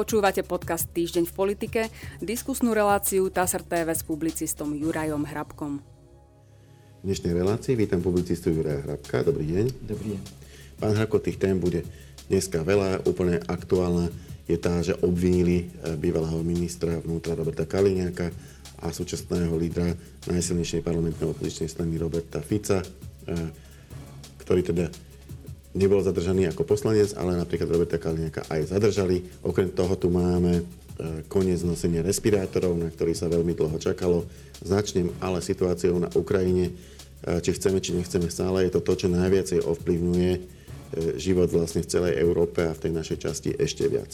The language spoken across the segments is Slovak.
Počúvate podcast Týždeň v politike, diskusnú reláciu TASR TV s publicistom Jurajom Hrabkom. V dnešnej relácii vítam publicistu Juraja Hrabka. Dobrý deň. Dobrý deň. Pán Hrabko, tých tém bude dneska veľa. Úplne aktuálna je tá, že obvinili eh, bývalého ministra vnútra Roberta Kaliňáka a súčasného lídra najsilnejšej parlamentnej opozičnej strany Roberta Fica, eh, ktorý teda nebol zadržaný ako poslanec, ale napríklad Roberta Kaliňáka aj zadržali. Okrem toho tu máme e, koniec nosenia respirátorov, na ktorý sa veľmi dlho čakalo. Začnem ale situáciou na Ukrajine. E, či chceme, či nechceme stále, je to to, čo najviacej ovplyvňuje e, život vlastne v celej Európe a v tej našej časti ešte viac.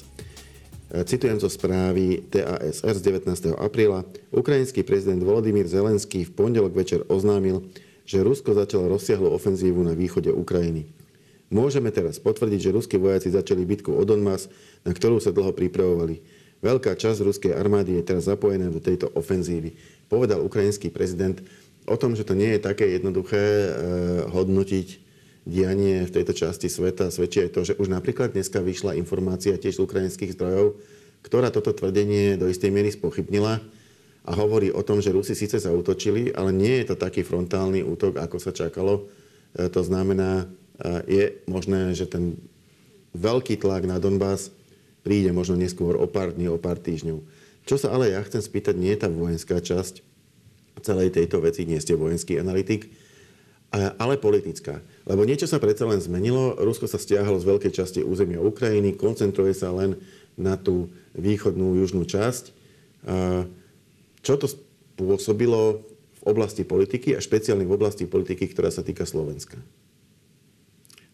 Citujem zo správy TASR z 19. apríla. Ukrajinský prezident Volodymyr Zelenský v pondelok večer oznámil, že Rusko začalo rozsiahlu ofenzívu na východe Ukrajiny. Môžeme teraz potvrdiť, že ruskí vojaci začali bitku o Donbass, na ktorú sa dlho pripravovali. Veľká časť ruskej armády je teraz zapojená do tejto ofenzívy. Povedal ukrajinský prezident o tom, že to nie je také jednoduché e, hodnotiť dianie v tejto časti sveta. Svedčí aj to, že už napríklad dneska vyšla informácia tiež z ukrajinských zdrojov, ktorá toto tvrdenie do istej miery spochybnila a hovorí o tom, že Rusi síce zautočili, ale nie je to taký frontálny útok, ako sa čakalo. E, to znamená, je možné, že ten veľký tlak na Donbass príde možno neskôr o pár dní, o pár týždňov. Čo sa ale ja chcem spýtať, nie je tá vojenská časť celej tejto veci, nie ste vojenský analytik, ale politická. Lebo niečo sa predsa len zmenilo, Rusko sa stiahlo z veľkej časti územia Ukrajiny, koncentruje sa len na tú východnú, južnú časť. Čo to spôsobilo v oblasti politiky a špeciálne v oblasti politiky, ktorá sa týka Slovenska?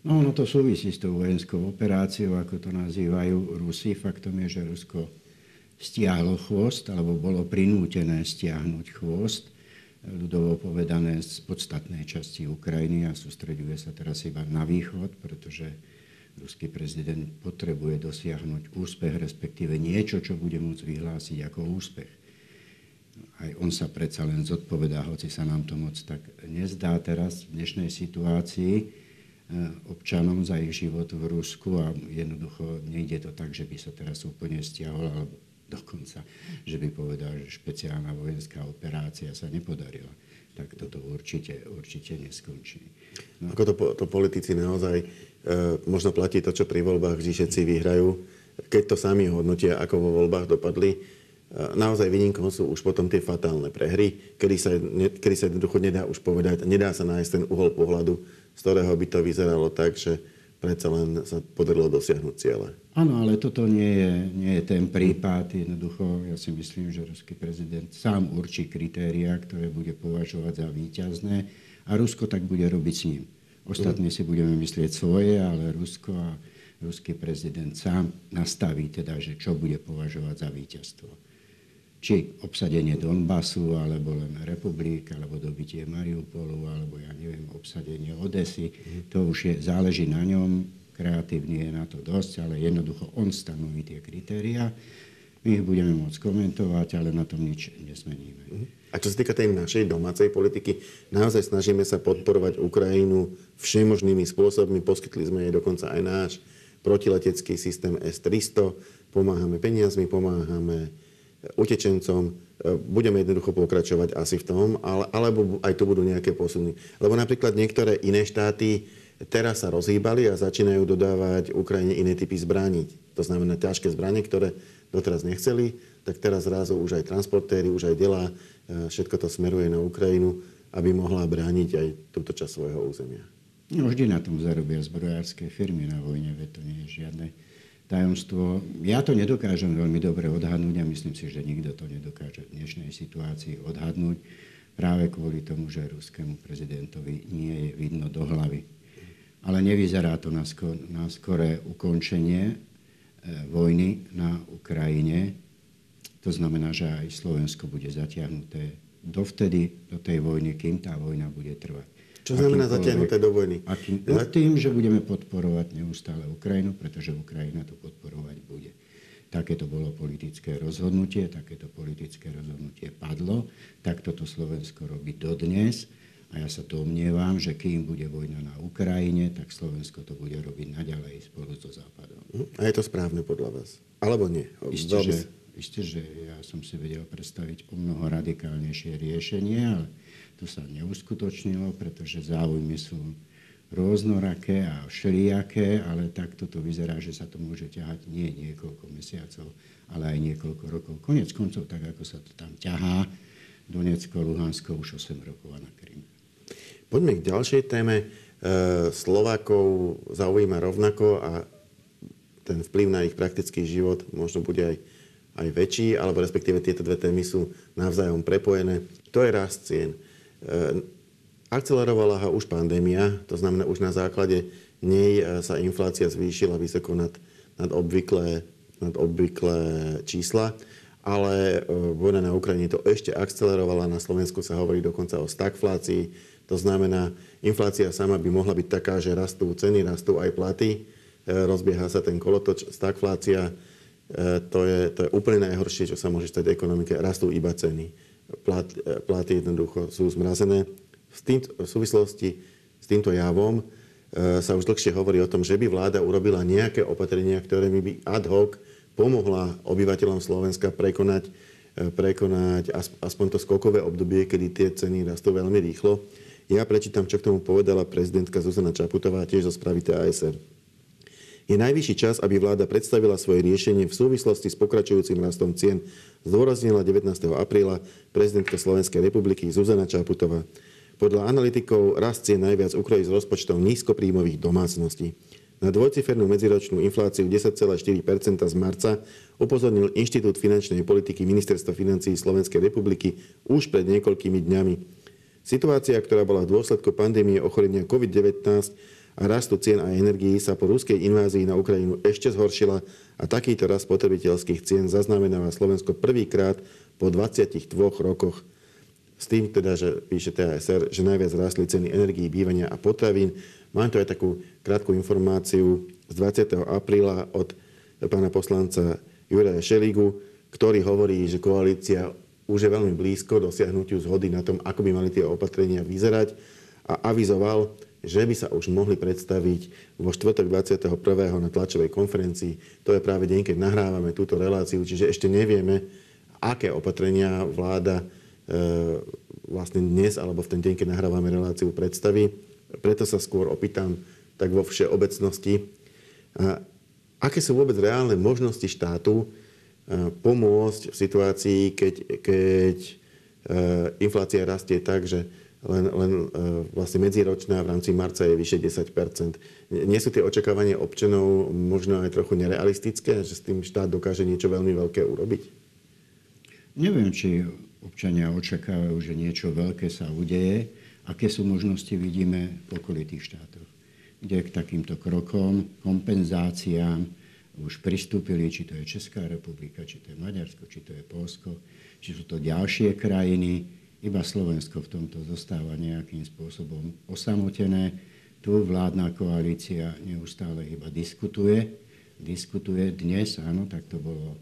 No, ono to súvisí s tou vojenskou operáciou, ako to nazývajú Rusi. Faktom je, že Rusko stiahlo chvost, alebo bolo prinútené stiahnuť chvost, ľudovo povedané z podstatnej časti Ukrajiny a sústreďuje sa teraz iba na východ, pretože ruský prezident potrebuje dosiahnuť úspech, respektíve niečo, čo bude môcť vyhlásiť ako úspech. Aj on sa predsa len zodpovedá, hoci sa nám to moc tak nezdá teraz v dnešnej situácii občanom za ich život v Rusku a jednoducho nejde to tak, že by sa teraz úplne stiahol, alebo dokonca, že by povedal, že špeciálna vojenská operácia sa nepodarila. Tak toto určite, určite neskončí. No. Ako to, to politici naozaj, e, možno platí to, čo pri voľbách vždy všetci vyhrajú, keď to sami hodnotia, ako vo voľbách dopadli, e, naozaj výnimkom sú už potom tie fatálne prehry, kedy sa, kedy sa jednoducho nedá už povedať, nedá sa nájsť ten uhol pohľadu, z ktorého by to vyzeralo tak, že predsa len sa podarilo dosiahnuť ciele. Áno, ale toto nie je, nie je ten prípad. Jednoducho, ja si myslím, že ruský prezident sám určí kritéria, ktoré bude považovať za výťazné a Rusko tak bude robiť s ním. Ostatní si budeme myslieť svoje, ale Rusko a ruský prezident sám nastaví teda, že čo bude považovať za víťazstvo či obsadenie Donbasu, alebo len republik, alebo dobitie Mariupolu, alebo ja neviem, obsadenie Odesy. To už je, záleží na ňom, kreatívny je na to dosť, ale jednoducho on stanoví tie kritéria. My ich budeme môcť komentovať, ale na tom nič nezmeníme. A čo sa týka tej našej domácej politiky, naozaj snažíme sa podporovať Ukrajinu všemožnými spôsobmi. Poskytli sme jej dokonca aj náš protiletecký systém S-300. Pomáhame peniazmi, pomáhame utečencom, e, budeme jednoducho pokračovať asi v tom, ale, alebo aj tu budú nejaké posuny. Lebo napríklad niektoré iné štáty teraz sa rozhýbali a začínajú dodávať Ukrajine iné typy zbraní. To znamená ťažké zbranie, ktoré doteraz nechceli, tak teraz zrazu už aj transportéry, už aj delá, e, všetko to smeruje na Ukrajinu, aby mohla brániť aj túto časť svojho územia. No, vždy na tom zarobia zbrojárske firmy na vojne, veď to nie je žiadne tajomstvo. Ja to nedokážem veľmi dobre odhadnúť a myslím si, že nikto to nedokáže v dnešnej situácii odhadnúť práve kvôli tomu, že ruskému prezidentovi nie je vidno do hlavy. Ale nevyzerá to na, skor, na skoré ukončenie e, vojny na Ukrajine. To znamená, že aj Slovensko bude zatiahnuté dovtedy do tej vojny, kým tá vojna bude trvať. Čo znamená zatiahnuté do vojny? Akým, no tým, že budeme podporovať neustále Ukrajinu, pretože Ukrajina to podporovať bude. Takéto bolo politické rozhodnutie, takéto politické rozhodnutie padlo, tak toto Slovensko robí dodnes. A ja sa domnievam, že kým bude vojna na Ukrajine, tak Slovensko to bude robiť naďalej spolu so Západom. Hm? A je to správne podľa vás? Alebo nie? Isté, že, isté, že ja som si vedel predstaviť o mnoho radikálnejšie riešenie, ale to sa neuskutočnilo, pretože záujmy sú rôznoraké a všelijaké, ale takto to vyzerá, že sa to môže ťahať nie niekoľko mesiacov, ale aj niekoľko rokov. Konec koncov, tak ako sa to tam ťahá, Donecko, Luhansko už 8 rokov a na Krym. Poďme k ďalšej téme. E, Slovákov zaujíma rovnako a ten vplyv na ich praktický život možno bude aj, aj väčší, alebo respektíve tieto dve témy sú navzájom prepojené. To je rast cien. E, Akcelerovala ho už pandémia, to znamená už na základe nej e, sa inflácia zvýšila vysoko nad, nad, obvyklé, nad obvyklé čísla, ale e, vojna na Ukrajine to ešte akcelerovala. Na Slovensku sa hovorí dokonca o stagflácii. To znamená, inflácia sama by mohla byť taká, že rastú ceny, rastú aj platy, rozbieha sa ten kolotoč, stagflácia, to je, to je úplne najhoršie, čo sa môže stať ekonomike. Rastú iba ceny. Plat, platy jednoducho sú zmrazené v, tým, v súvislosti s týmto javom e, sa už dlhšie hovorí o tom, že by vláda urobila nejaké opatrenia, ktoré by ad hoc pomohla obyvateľom Slovenska prekonať, e, prekonať aspoň to skokové obdobie, kedy tie ceny rastú veľmi rýchlo. Ja prečítam, čo k tomu povedala prezidentka Zuzana Čaputová, tiež zo správy TASR. Je najvyšší čas, aby vláda predstavila svoje riešenie v súvislosti s pokračujúcim rastom cien, zdôraznila 19. apríla prezidentka Slovenskej republiky Zuzana Čaputová. Podľa analytikov rast cien najviac ukrojí z rozpočtov nízkopríjmových domácností. Na dvojcifernú medziročnú infláciu 10,4% z marca upozornil Inštitút finančnej politiky Ministerstva financí Slovenskej republiky už pred niekoľkými dňami. Situácia, ktorá bola v dôsledku pandémie ochorenia COVID-19 a rastu cien a energií sa po ruskej invázii na Ukrajinu ešte zhoršila a takýto rast spotrebiteľských cien zaznamenáva Slovensko prvýkrát po 22 rokoch. S tým teda, že píše TASR, že najviac rástli ceny energií, bývania a potravín. Mám tu aj takú krátku informáciu z 20. apríla od pána poslanca Juraja Šeligu, ktorý hovorí, že koalícia už je veľmi blízko dosiahnutiu zhody na tom, ako by mali tie opatrenia vyzerať a avizoval, že by sa už mohli predstaviť vo štvrtok 21. na tlačovej konferencii. To je práve deň, keď nahrávame túto reláciu, čiže ešte nevieme, aké opatrenia vláda E, vlastne dnes alebo v ten deň, keď nahrávame reláciu predstavy. Preto sa skôr opýtam tak vo všeobecnosti, aké sú vôbec reálne možnosti štátu e, pomôcť v situácii, keď, keď e, inflácia rastie tak, že len, len vlastne medziročná v rámci marca je vyše 10 Nie sú tie očakávania občanov možno aj trochu nerealistické, že s tým štát dokáže niečo veľmi veľké urobiť? Neviem, či občania očakávajú, že niečo veľké sa udeje. Aké sú možnosti vidíme v okolitých štátoch, kde k takýmto krokom, kompenzáciám už pristúpili, či to je Česká republika, či to je Maďarsko, či to je Polsko, či sú to ďalšie krajiny. Iba Slovensko v tomto zostáva nejakým spôsobom osamotené. Tu vládna koalícia neustále iba diskutuje. Diskutuje dnes, áno, tak to bolo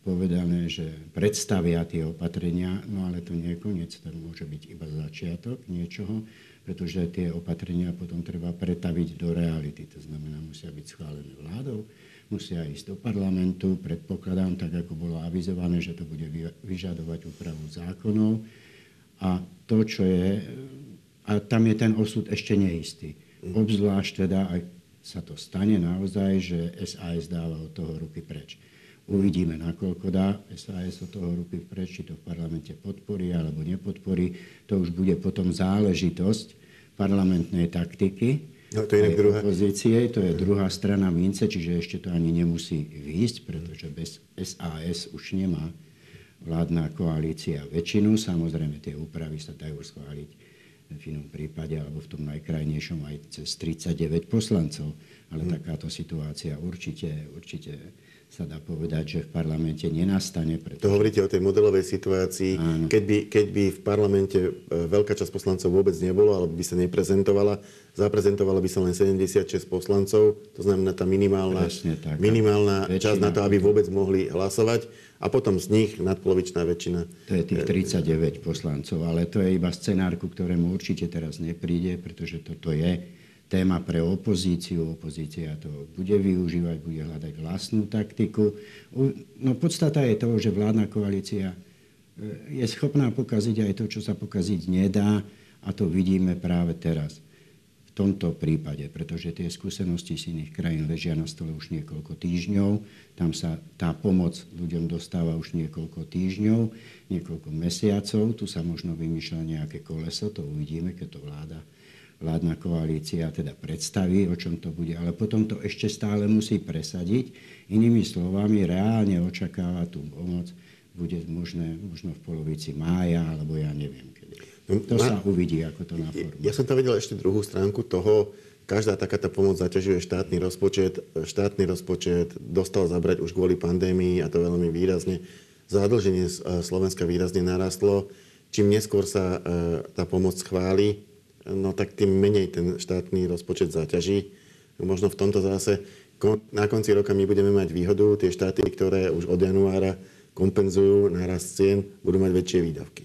povedané, že predstavia tie opatrenia, no ale to nie je koniec, to môže byť iba začiatok niečoho, pretože tie opatrenia potom treba pretaviť do reality. To znamená, musia byť schválené vládou, musia ísť do parlamentu, predpokladám, tak ako bolo avizované, že to bude vyžadovať úpravu zákonov. A to, čo je, a tam je ten osud ešte neistý. Obzvlášť teda, ak sa to stane naozaj, že SAS dáva od toho ruky preč. Uvidíme, nakoľko dá SAS od toho ruky vpreč, či to v parlamente podporí alebo nepodporí. To už bude potom záležitosť parlamentnej taktiky. No, to je druhá. Opozície, to je druhá strana mince, čiže ešte to ani nemusí výjsť, pretože bez SAS už nemá vládna koalícia väčšinu. Samozrejme, tie úpravy sa dajú schváliť v inom prípade, alebo v tom najkrajnejšom aj cez 39 poslancov. Ale hmm. takáto situácia určite, určite sa dá povedať, že v parlamente nenastane. Pretože... To hovoríte o tej modelovej situácii, keď by, keď by v parlamente e, veľká časť poslancov vôbec nebolo, alebo by sa neprezentovala, zaprezentovala by sa len 76 poslancov, to znamená tá minimálna, tak, minimálna časť na to, aby vôbec mohli hlasovať a potom z nich nadpolovičná väčšina. To je tých 39 poslancov, ale to je iba scenár, ku ktorému určite teraz nepríde, pretože toto je téma pre opozíciu. Opozícia to bude využívať, bude hľadať vlastnú taktiku. No podstata je toho, že vládna koalícia e, je schopná pokaziť aj to, čo sa pokaziť nedá a to vidíme práve teraz v tomto prípade, pretože tie skúsenosti z iných krajín ležia na stole už niekoľko týždňov. Tam sa tá pomoc ľuďom dostáva už niekoľko týždňov, niekoľko mesiacov. Tu sa možno vymýšľa nejaké koleso, to uvidíme, keď to vláda vládna koalícia teda predstaví, o čom to bude, ale potom to ešte stále musí presadiť. Inými slovami, reálne očakáva tú pomoc bude možné, možno v polovici mája, alebo ja neviem kedy. No, to sa uvidí, ako to naformuje. Ja som tam videl ešte druhú stránku toho, každá takáto pomoc zaťažuje štátny rozpočet. Štátny rozpočet dostal zabrať už kvôli pandémii a to veľmi výrazne. Zadlženie Slovenska výrazne narastlo. Čím neskôr sa e, tá pomoc schváli, no tak tým menej ten štátny rozpočet zaťaží. Možno v tomto zase na konci roka my budeme mať výhodu. Tie štáty, ktoré už od januára kompenzujú nárast cien, budú mať väčšie výdavky.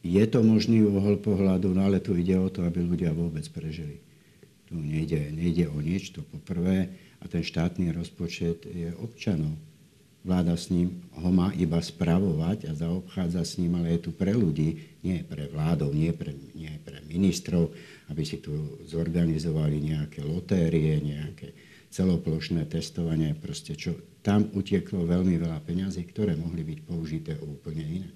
Je to možný uhol pohľadu, no ale tu ide o to, aby ľudia vôbec prežili. Tu nejde, nejde o nič, to poprvé. A ten štátny rozpočet je občanov vláda s ním ho má iba spravovať a zaobchádza s ním, ale je tu pre ľudí, nie pre vládov, nie pre, nie pre ministrov, aby si tu zorganizovali nejaké lotérie, nejaké celoplošné testovanie, proste čo tam utieklo veľmi veľa peňazí, ktoré mohli byť použité úplne iné.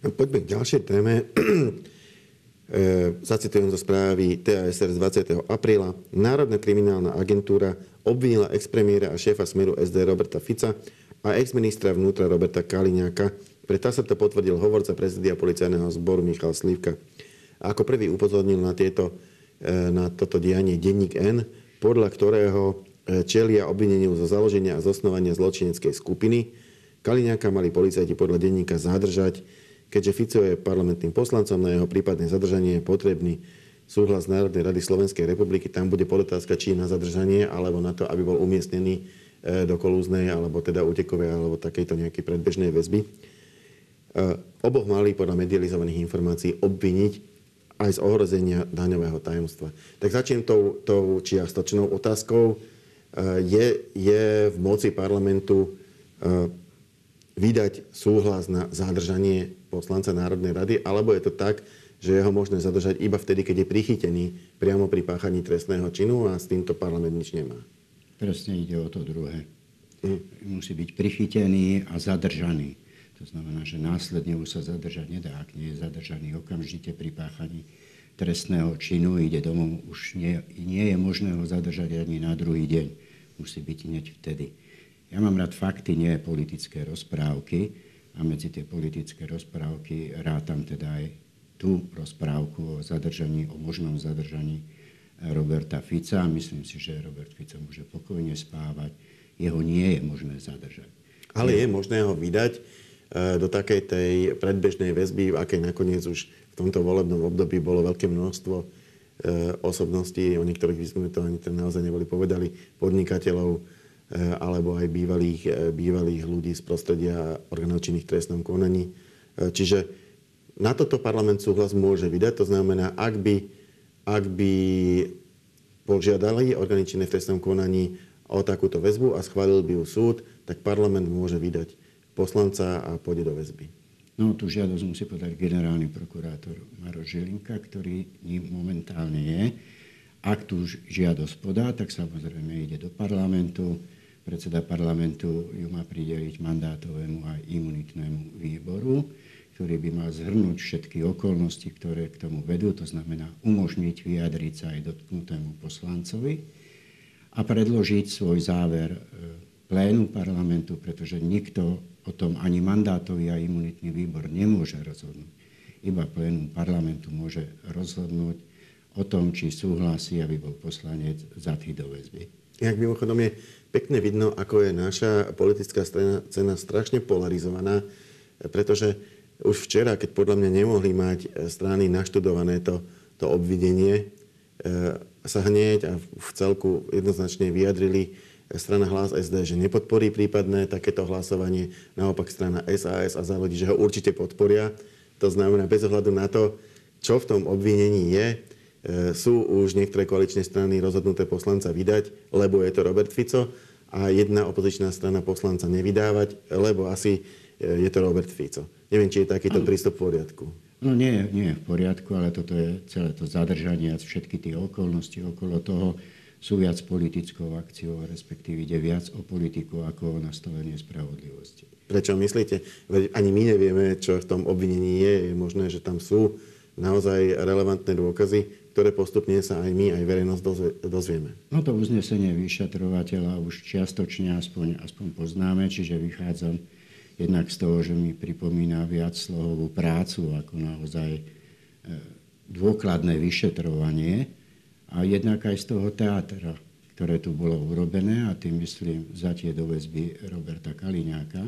No, poďme k ďalšej téme. E, zacitujem zo správy TASR z 20. apríla. Národná kriminálna agentúra obvinila expremiéra a šéfa Smeru SD Roberta Fica a ex-ministra vnútra Roberta Kaliňáka. Pre sa to potvrdil hovorca prezidia policajného zboru Michal Slivka. A ako prvý upozornil na, tieto, e, na toto dianie denník N, podľa ktorého e, čelia obvineniu zo založenia a zosnovania zločineckej skupiny. Kaliňáka mali policajti podľa denníka zadržať, keďže Fico je parlamentným poslancom, na jeho prípadné zadržanie je potrebný súhlas Národnej rady Slovenskej republiky. Tam bude podotázka, či na zadržanie, alebo na to, aby bol umiestnený do kolúznej alebo teda utekovej alebo takejto nejakej predbežnej väzby. E, oboch mali podľa medializovaných informácií obviniť aj z ohrozenia daňového tajomstva. Tak začnem tou, tou čiastočnou otázkou. E, je, je v moci parlamentu vydať súhlas na zadržanie poslanca Národnej rady, alebo je to tak, že je ho možné zadržať iba vtedy, keď je prichytený priamo pri páchaní trestného činu a s týmto parlament nič nemá. Presne ide o to druhé. Musí byť prichytený a zadržaný. To znamená, že následne už sa zadržať nedá. Ak nie je zadržaný okamžite pri páchaní trestného činu, ide domov, už nie, nie je možné ho zadržať ani na druhý deň. Musí byť hneď vtedy. Ja mám rád fakty, nie politické rozprávky. A medzi tie politické rozprávky rátam teda aj tú rozprávku o zadržaní, o možnom zadržaní Roberta Fica. Myslím si, že Robert Fico môže pokojne spávať. Jeho nie je možné zadržať. Ale je možné ho vydať e, do takej tej predbežnej väzby, v akej nakoniec už v tomto volebnom období bolo veľké množstvo e, osobností, o niektorých by sme to ani naozaj neboli povedali, podnikateľov, e, alebo aj bývalých, bývalých ľudí z prostredia orgánov trestnom konaní. Čiže na toto parlament súhlas môže vydať. To znamená, ak by ak by požiadali orgány činné v trestnom konaní o takúto väzbu a schválil by ju súd, tak parlament môže vydať poslanca a pôjde do väzby. No, tú žiadosť musí podať generálny prokurátor Maro Žilinka, ktorý ním momentálne je. Ak tú žiadosť podá, tak samozrejme ide do parlamentu. Predseda parlamentu ju má prideliť mandátovému a imunitnému výboru ktorý by mal zhrnúť všetky okolnosti, ktoré k tomu vedú, to znamená umožniť vyjadriť sa aj dotknutému poslancovi a predložiť svoj záver e, plénu parlamentu, pretože nikto o tom ani mandátový a imunitný výbor nemôže rozhodnúť. Iba plénum parlamentu môže rozhodnúť o tom, či súhlasí, aby bol poslanec zatý do väzby. Jak mimochodom je pekne vidno, ako je naša politická scéna, scéna strašne polarizovaná, pretože už včera, keď podľa mňa nemohli mať e, strany naštudované to, to obvidenie, e, sa hneď a v celku jednoznačne vyjadrili e, strana Hlas SD, že nepodporí prípadné takéto hlasovanie, naopak strana SAS a závodí, že ho určite podporia. To znamená, bez ohľadu na to, čo v tom obvinení je, sú už niektoré koaličné strany rozhodnuté poslanca vydať, lebo je to Robert Fico a jedna opozičná strana poslanca nevydávať, lebo asi je to Robert Fico. Neviem, či je takýto prístup v poriadku. No nie, nie je v poriadku, ale toto je celé to zadržanie a všetky tie okolnosti okolo toho sú viac politickou akciou, respektíve ide viac o politiku ako o nastavenie spravodlivosti. Prečo myslíte? Veď ani my nevieme, čo v tom obvinení je. Je možné, že tam sú naozaj relevantné dôkazy, ktoré postupne sa aj my, aj verejnosť dozvieme. No to uznesenie vyšetrovateľa už čiastočne aspoň, aspoň poznáme, čiže vychádzam jednak z toho, že mi pripomína viac slohovú prácu ako naozaj e, dôkladné vyšetrovanie a jednak aj z toho teátra, ktoré tu bolo urobené a tým myslím vzatie do väzby Roberta Kaliňáka,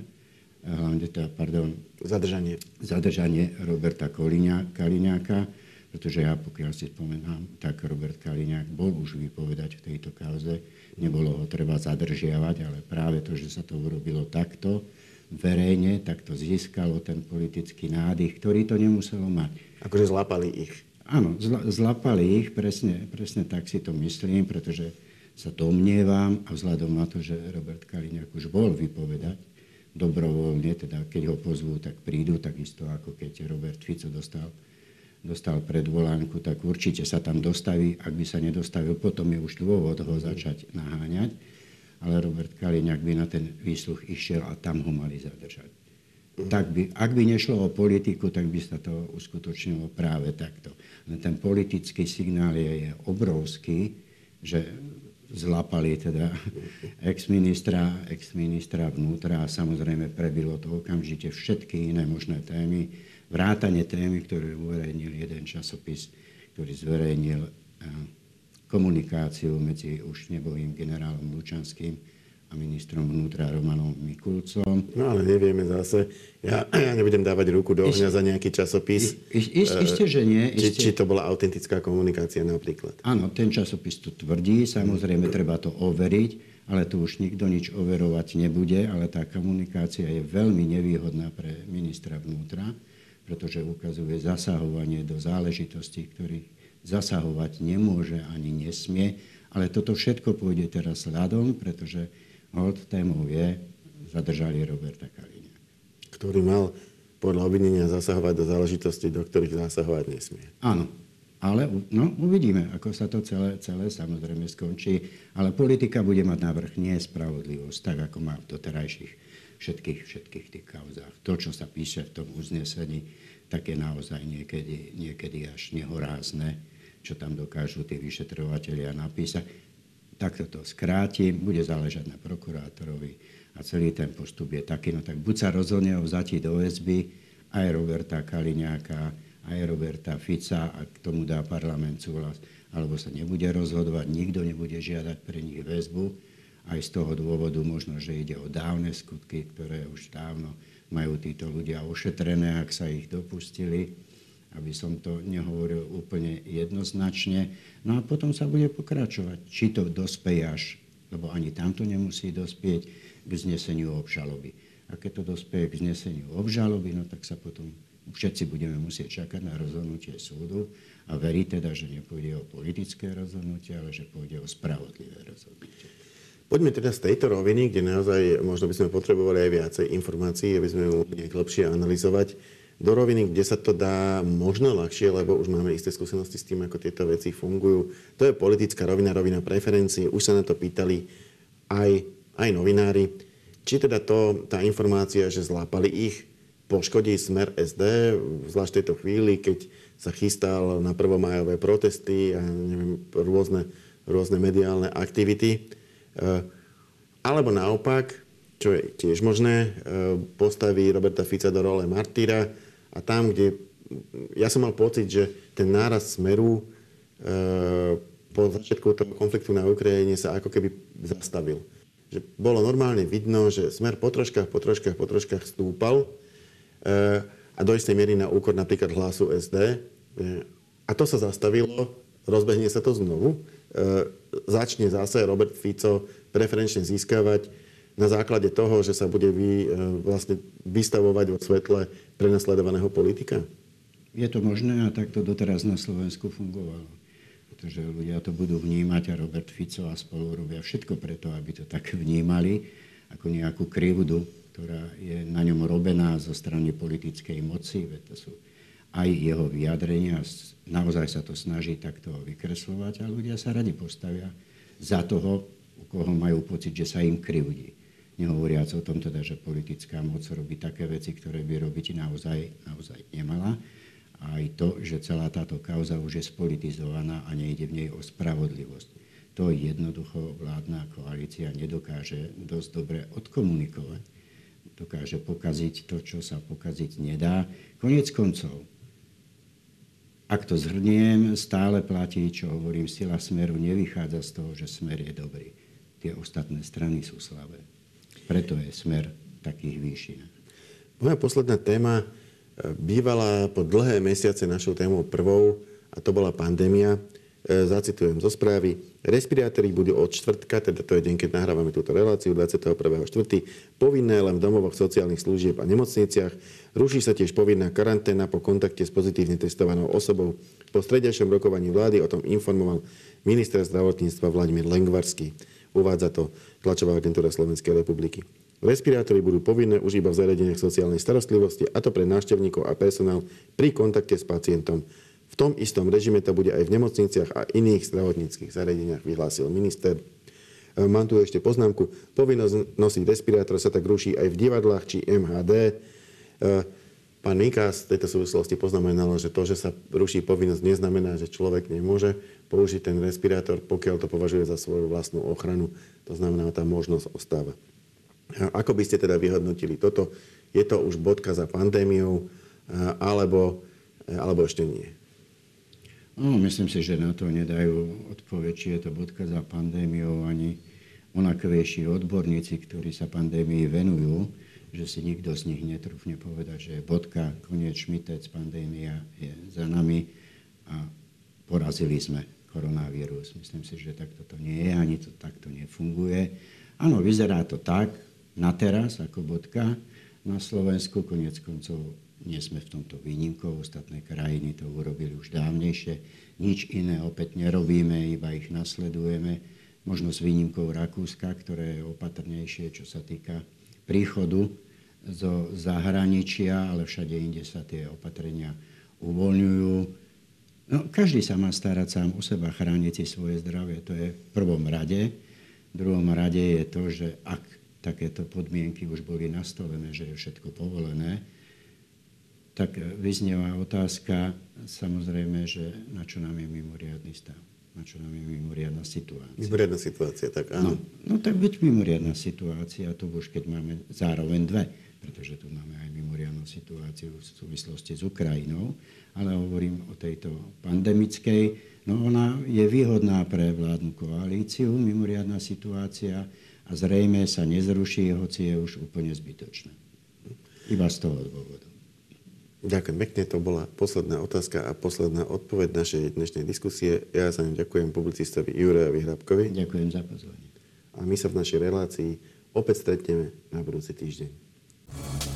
hlavne teda, pardon, zadržanie. zadržanie Roberta Kaliňa, Kaliňáka, pretože ja, pokiaľ si spomenám, tak Robert Kaliňák bol už vypovedať v tejto kauze. Nebolo ho treba zadržiavať, ale práve to, že sa to urobilo takto, verejne, tak to získalo ten politický nádych, ktorý to nemuselo mať. Akože zlapali ich. Áno, zla, zlapali ich, presne, presne tak si to myslím, pretože sa domnievam a vzhľadom na to, že Robert Kaliňák už bol vypovedať dobrovoľne, teda keď ho pozvú, tak prídu, takisto ako keď Robert Fico dostal, dostal predvolánku, tak určite sa tam dostaví. Ak by sa nedostavil, potom je už dôvod ho začať naháňať ale Robert Kaliňák by na ten výsluch išiel a tam ho mali zadržať. Mm. Tak by, ak by nešlo o politiku, tak by sa to uskutočnilo práve takto. Len ten politický signál je, je obrovský, že zlapali teda ex-ministra, ex-ministra vnútra a samozrejme prebilo to okamžite všetky iné možné témy, vrátane témy, ktoré uverejnil jeden časopis, ktorý zverejnil eh, komunikáciu medzi už nebohým generálom Lučanským a ministrom vnútra Romanom Mikulcom. No ale nevieme zase. Ja, ja nebudem dávať ruku do ohňa za nejaký časopis. Ist, ist, že nie. Či, či to bola autentická komunikácia napríklad. Áno, ten časopis to tvrdí, samozrejme treba to overiť, ale tu už nikto nič overovať nebude, ale tá komunikácia je veľmi nevýhodná pre ministra vnútra, pretože ukazuje zasahovanie do záležitostí, ktorých zasahovať nemôže ani nesmie, ale toto všetko pôjde teraz ľadom, pretože hod témou je, zadržali Roberta Kaliňa. Ktorý mal podľa obvinenia zasahovať do záležitosti, do ktorých zasahovať nesmie. Áno, ale no, uvidíme, ako sa to celé, celé samozrejme skončí. Ale politika bude mať návrh nie spravodlivosť, tak ako má v doterajších všetkých, všetkých tých kauzách. To, čo sa píše v tom uznesení, tak je naozaj niekedy, niekedy až nehorázne čo tam dokážu tí vyšetrovateľia napísať. Takto to skrátim, bude záležať na prokurátorovi a celý ten postup je taký. No tak buď sa rozhodne o vzatí do SB aj Roberta Kaliňáka, aj Roberta Fica a k tomu dá parlament súhlas, alebo sa nebude rozhodovať, nikto nebude žiadať pre nich väzbu. Aj z toho dôvodu možno, že ide o dávne skutky, ktoré už dávno majú títo ľudia ošetrené, ak sa ich dopustili aby som to nehovoril úplne jednoznačne. No a potom sa bude pokračovať, či to dospeje až, lebo ani tamto nemusí dospieť k zneseniu obžaloby. A keď to dospeje k zneseniu obžaloby, no tak sa potom všetci budeme musieť čakať na rozhodnutie súdu a veriť teda, že nepôjde o politické rozhodnutie, ale že pôjde o spravodlivé rozhodnutie. Poďme teda z tejto roviny, kde naozaj možno by sme potrebovali aj viacej informácií, aby sme ju nejak lepšie analyzovať do roviny, kde sa to dá možno ľahšie, lebo už máme isté skúsenosti s tým, ako tieto veci fungujú. To je politická rovina, rovina preferencií. Už sa na to pýtali aj, aj novinári. Či teda to, tá informácia, že zlápali ich, poškodí smer SD, zvlášť v tejto chvíli, keď sa chystal na prvomajové protesty a neviem, rôzne, rôzne mediálne aktivity. E, alebo naopak, čo je tiež možné, e, postaví Roberta Fica do role martýra, a tam, kde ja som mal pocit, že ten náraz smeru e, po začiatku toho konfliktu na Ukrajine sa ako keby zastavil. Že bolo normálne vidno, že smer po troškách, po troškách, po troškách stúpal a do istej miery na úkor napríklad hlasu SD. A to sa zastavilo, rozbehne sa to znovu. E, začne zase Robert Fico preferenčne získavať na základe toho, že sa bude vy, e, vlastne vystavovať vo svetle prenasledovaného politika? Je to možné a tak to doteraz na Slovensku fungovalo. pretože ľudia to budú vnímať a Robert Fico a spolu robia všetko preto, aby to tak vnímali, ako nejakú krivdu, ktorá je na ňom robená zo strany politickej moci, veď to sú aj jeho vyjadrenia, naozaj sa to snaží takto vykreslovať a ľudia sa radi postavia za toho, u koho majú pocit, že sa im krivdí. Nehovoriac o tom teda, že politická moc robí také veci, ktoré by robiť naozaj, naozaj nemala. A aj to, že celá táto kauza už je spolitizovaná a nejde v nej o spravodlivosť. To jednoducho vládna koalícia nedokáže dosť dobre odkomunikovať. Dokáže pokaziť to, čo sa pokaziť nedá. Konec koncov, ak to zhrniem, stále platí, čo hovorím, sila smeru nevychádza z toho, že smer je dobrý. Tie ostatné strany sú slabé. Preto je smer takých výšin. Moja posledná téma e, bývala po dlhé mesiace našou témou prvou, a to bola pandémia. E, zacitujem zo správy. Respirátory budú od čtvrtka, teda to je deň, keď nahrávame túto reláciu, 21.4. povinné len v domovoch sociálnych služieb a nemocniciach. Ruší sa tiež povinná karanténa po kontakte s pozitívne testovanou osobou. Po stredejšom rokovaní vlády o tom informoval minister zdravotníctva Vladimír Lengvarský. Uvádza to tlačová agentúra Slovenskej republiky. Respirátory budú povinné už iba v zariadeniach sociálnej starostlivosti, a to pre návštevníkov a personál pri kontakte s pacientom. V tom istom režime to bude aj v nemocniciach a iných zdravotníckých zariadeniach, vyhlásil minister. E, mám tu ešte poznámku. Povinnosť nosiť respirátor sa tak ruší aj v divadlách či MHD. E, pán Mikas v tejto súvislosti poznamenal, že to, že sa ruší povinnosť, neznamená, že človek nemôže použiť ten respirátor, pokiaľ to považuje za svoju vlastnú ochranu. To znamená, tá možnosť ostáva. A ako by ste teda vyhodnotili toto? Je to už bodka za pandémiou, alebo, alebo ešte nie? No, myslím si, že na to nedajú odpoveď, či je to bodka za pandémiou, ani onakvejší odborníci, ktorí sa pandémii venujú, že si nikto z nich netrúfne povedať, že bodka, koniec šmitec, pandémia je za nami a porazili sme koronavírus. Myslím si, že takto to nie je, ani to takto nefunguje. Áno, vyzerá to tak, na teraz ako bodka. Na Slovensku konec koncov nie sme v tomto výnimkou, ostatné krajiny to urobili už dávnejšie. Nič iné opäť nerobíme, iba ich nasledujeme. Možno s výnimkou Rakúska, ktoré je opatrnejšie, čo sa týka príchodu zo zahraničia, ale všade inde sa tie opatrenia uvoľňujú. No, každý sa má starať sám o seba, chrániť si svoje zdravie. To je v prvom rade. V druhom rade je to, že ak takéto podmienky už boli nastolené, že je všetko povolené, tak vyznieva otázka, samozrejme, že na čo nám je mimoriadný stav, na čo nám je mimoriadná situácia. Mimoriadná situácia, tak áno. No, no tak byť mimoriadná situácia, to už keď máme zároveň dve, pretože tu máme aj mimoriadnú situáciu v súvislosti s Ukrajinou, ale hovorím o tejto pandemickej. No ona je výhodná pre vládnu koalíciu, mimoriadná situácia a zrejme sa nezruší, hoci je už úplne zbytočná. Iba z toho dôvodu. Ďakujem pekne, to bola posledná otázka a posledná odpoveď našej dnešnej diskusie. Ja sa ňu ďakujem publicistovi Jurajovi Hrabkovi. Ďakujem za pozornie. A my sa v našej relácii opäť stretneme na budúci týždeň.